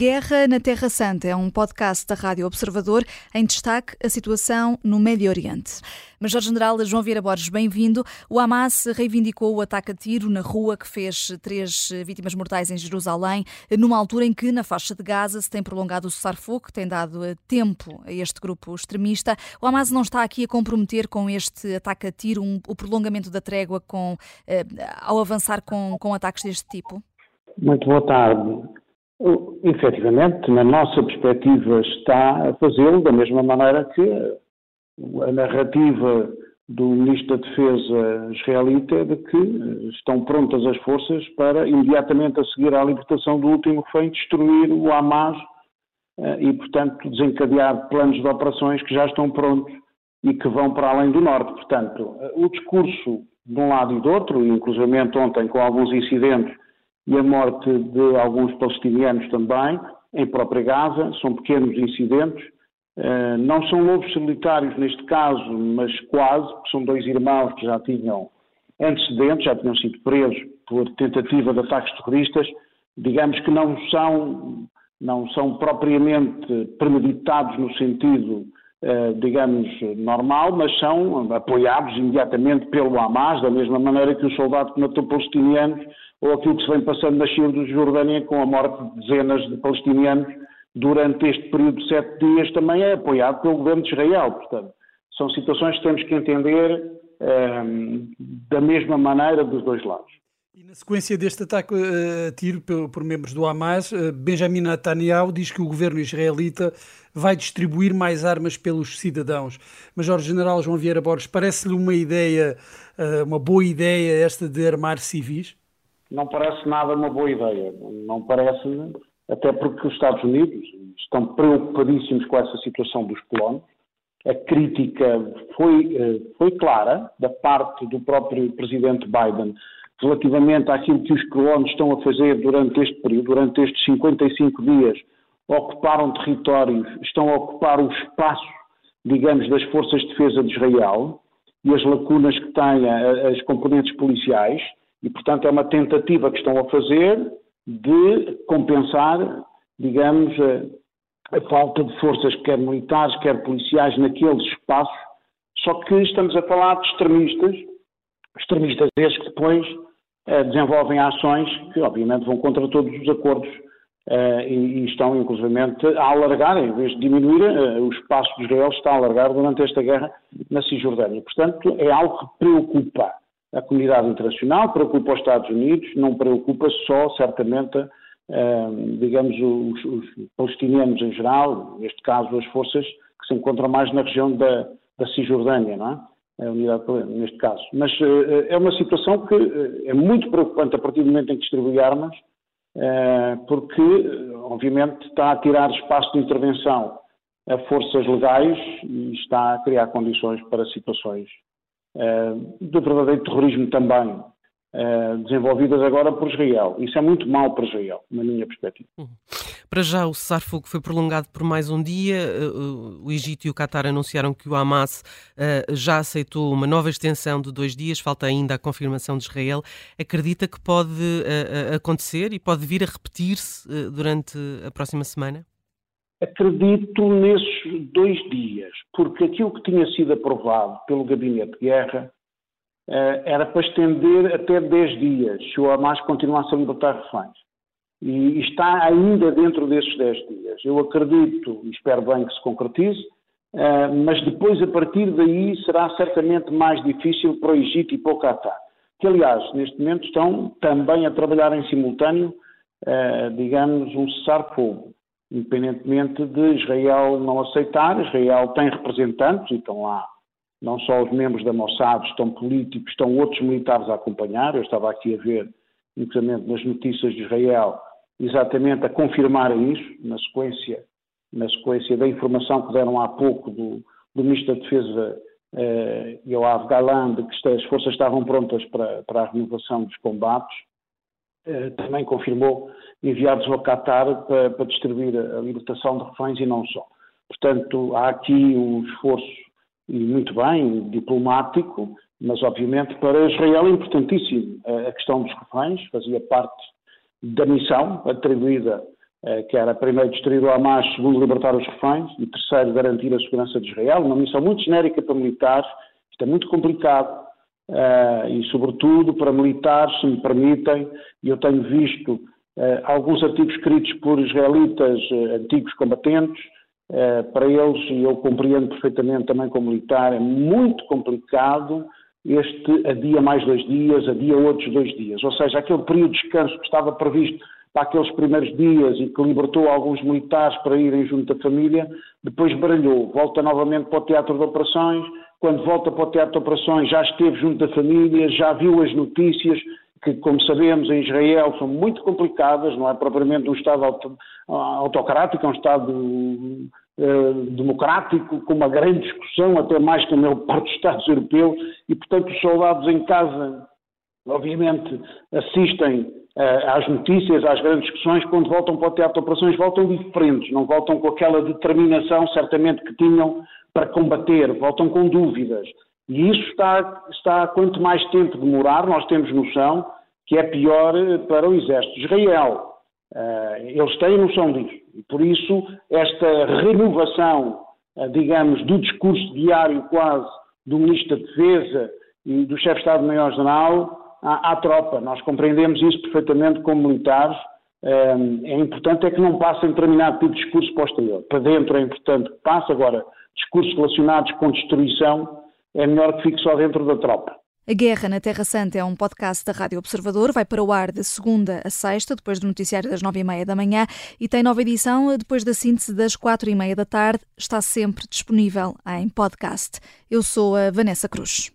Guerra na Terra Santa é um podcast da Rádio Observador em destaque a situação no Médio Oriente. Major-General João Vieira Borges, bem-vindo. O Hamas reivindicou o ataque a tiro na rua que fez três vítimas mortais em Jerusalém, numa altura em que na faixa de Gaza se tem prolongado o cessar-fogo, que tem dado tempo a este grupo extremista. O Hamas não está aqui a comprometer com este ataque a tiro um, o prolongamento da trégua com, eh, ao avançar com, com ataques deste tipo? Muito boa tarde. Efetivamente, na nossa perspectiva, está a fazê-lo da mesma maneira que a narrativa do Ministro da Defesa israelita é de que estão prontas as forças para imediatamente a seguir à libertação do último refém destruir o Hamas eh, e, portanto, desencadear planos de operações que já estão prontos e que vão para além do norte. Portanto, o discurso de um lado e do outro, inclusive ontem com alguns incidentes e a morte de alguns palestinianos também, em própria Gaza, são pequenos incidentes, uh, não são lobos solitários neste caso, mas quase, porque são dois irmãos que já tinham antecedentes, já tinham sido presos por tentativa de ataques terroristas, digamos que não são, não são propriamente premeditados no sentido digamos, normal, mas são apoiados imediatamente pelo Hamas, da mesma maneira que o soldado que matou palestinianos ou aquilo que se vem passando na Chile do Jordânia com a morte de dezenas de palestinianos durante este período de sete dias também é apoiado pelo governo de Israel. Portanto, são situações que temos que entender um, ehm, da mesma maneira dos dois lados. E na sequência deste ataque eh, a tiro por membros do Hamas, eh, Benjamin Netanyahu diz que o governo israelita vai distribuir mais armas pelos cidadãos. Major-General João Vieira Borges, parece-lhe uma ideia, eh, uma boa ideia esta de armar civis? não parece nada uma boa ideia. Não parece, até porque os Estados Unidos estão preocupadíssimos com essa situação dos colonos. A crítica foi, foi clara da parte do próprio presidente Biden relativamente àquilo que os colonos estão a fazer durante este período, durante estes 55 dias, ocuparam territórios, estão a ocupar o espaço, digamos, das forças de defesa de Israel e as lacunas que têm as componentes policiais e, portanto, é uma tentativa que estão a fazer de compensar, digamos, a, a falta de forças, quer militares, quer policiais, naqueles espaços. Só que estamos a falar de extremistas, extremistas esses que depois desenvolvem ações que, obviamente, vão contra todos os acordos eh, e, estão, inclusivamente, a alargar, em vez de diminuir, eh, o espaço de Israel está a alargar durante esta guerra na Cisjordânia. Portanto, é algo que preocupa a comunidade internacional, preocupa os Estados Unidos, não preocupa só, certamente, eh, digamos, os, os, palestinianos em geral, neste caso as forças que se encontram mais na região da, da Cisjordânia, não é? A unidade, neste caso. Mas uh, é uma situação que uh, é muito preocupante a partir do momento em que distribui armas, porque, obviamente, está a tirar espaço de intervenção a forças legais e está a criar condições para situações eh, do verdadeiro terrorismo também, eh, desenvolvidas agora por Israel. Isso é muito mau para Israel, na minha perspectiva. Uhum. Para já, o cessar-fogo foi prolongado por mais um dia. Eh, o Egito e o Qatar anunciaram que o Hamas já aceitou uma nova extensão de dois dias, falta ainda a confirmação de Israel. Acredita que pode acontecer e pode vir a repetir-se durante a próxima semana? Acredito nesses dois dias, porque aquilo que tinha sido aprovado pelo Gabinete de Guerra era para estender até 10 dias, se o Hamas continuasse a libertar reféns. E está ainda dentro desses 10 dias. Eu acredito e espero bem que se concretize, uh, mas depois, a partir daí, será certamente mais difícil para o Egito e para o Qatar, que, aliás, neste momento estão também a trabalhar em simultâneo, uh, digamos, um cessar-fogo independentemente de Israel não aceitar. Israel tem representantes e estão lá não só os membros da Mossad, estão políticos, estão outros militares a acompanhar. Eu estava aqui a ver, inclusive nas notícias de Israel, exatamente a confirmar isso, na sequência, na sequência da informação que deram há pouco do, do Ministro da Defesa eh, Yoav Galan, de que as forças estavam prontas para, para a renovação dos combates. Eh, também confirmou enviados ao Qatar para, para, distribuir a libertação de reféns e não só. Portanto, há aqui um esforço, e muito bem, diplomático, mas obviamente para Israel é importantíssimo a questão dos reféns, fazia parte da missão atribuída eh, que era primeiro destruir o Hamas, segundo libertar os reféns e terceiro garantir a segurança de Israel, uma missão muito genérica para militares, isto é muito complicado eh, e sobretudo para militares, se me permitem, e eu tenho visto alguns artigos escritos por israelitas antigos combatentes, para eles, e eu compreendo perfeitamente também como militar, é muito complicado este adia mais dois dias, adia outros dois dias. Ou seja, aquele período de descanso que estava previsto para aqueles primeiros dias e que libertou alguns militares para irem junto da família, depois baralhou, volta novamente para o teatro de operações, quando volta para o teatro de operações já esteve junto da família, já viu as notícias, que, como sabemos, em Israel são muito complicadas, não é propriamente um Estado autocrático, é um Estado democrático, com uma grande discussão, até mais que a maior parte dos Estados europeus, e, portanto, os soldados em casa, obviamente, assistem uh, às notícias, às grandes discussões, quando voltam para o teatro de operações, voltam diferentes, não voltam com aquela determinação, certamente, que tinham para combater, voltam com dúvidas. E isso está, está, quanto mais tempo demorar, nós temos noção que é pior para o exército de Israel. Uh, eles têm noção disso. E por isso, esta renovação, uh, digamos, do discurso diário quase do Ministro da Defesa e do Chefe de Estado-Maior-General à, à, tropa. Nós compreendemos isso perfeitamente como militares. Uh, é importante é que não passe determinado tipo de discurso exterior. Para dentro é importante que passe. Agora, discursos relacionados com destruição é melhor que fique só dentro da tropa. A Guerra na Terra Santa é um podcast da Rádio Observador. Vai para o ar de segunda a sexta, depois do noticiário das nove e meia da manhã, e tem nova edição depois da síntese das quatro e meia da tarde. Está sempre disponível em podcast. Eu sou a Vanessa Cruz.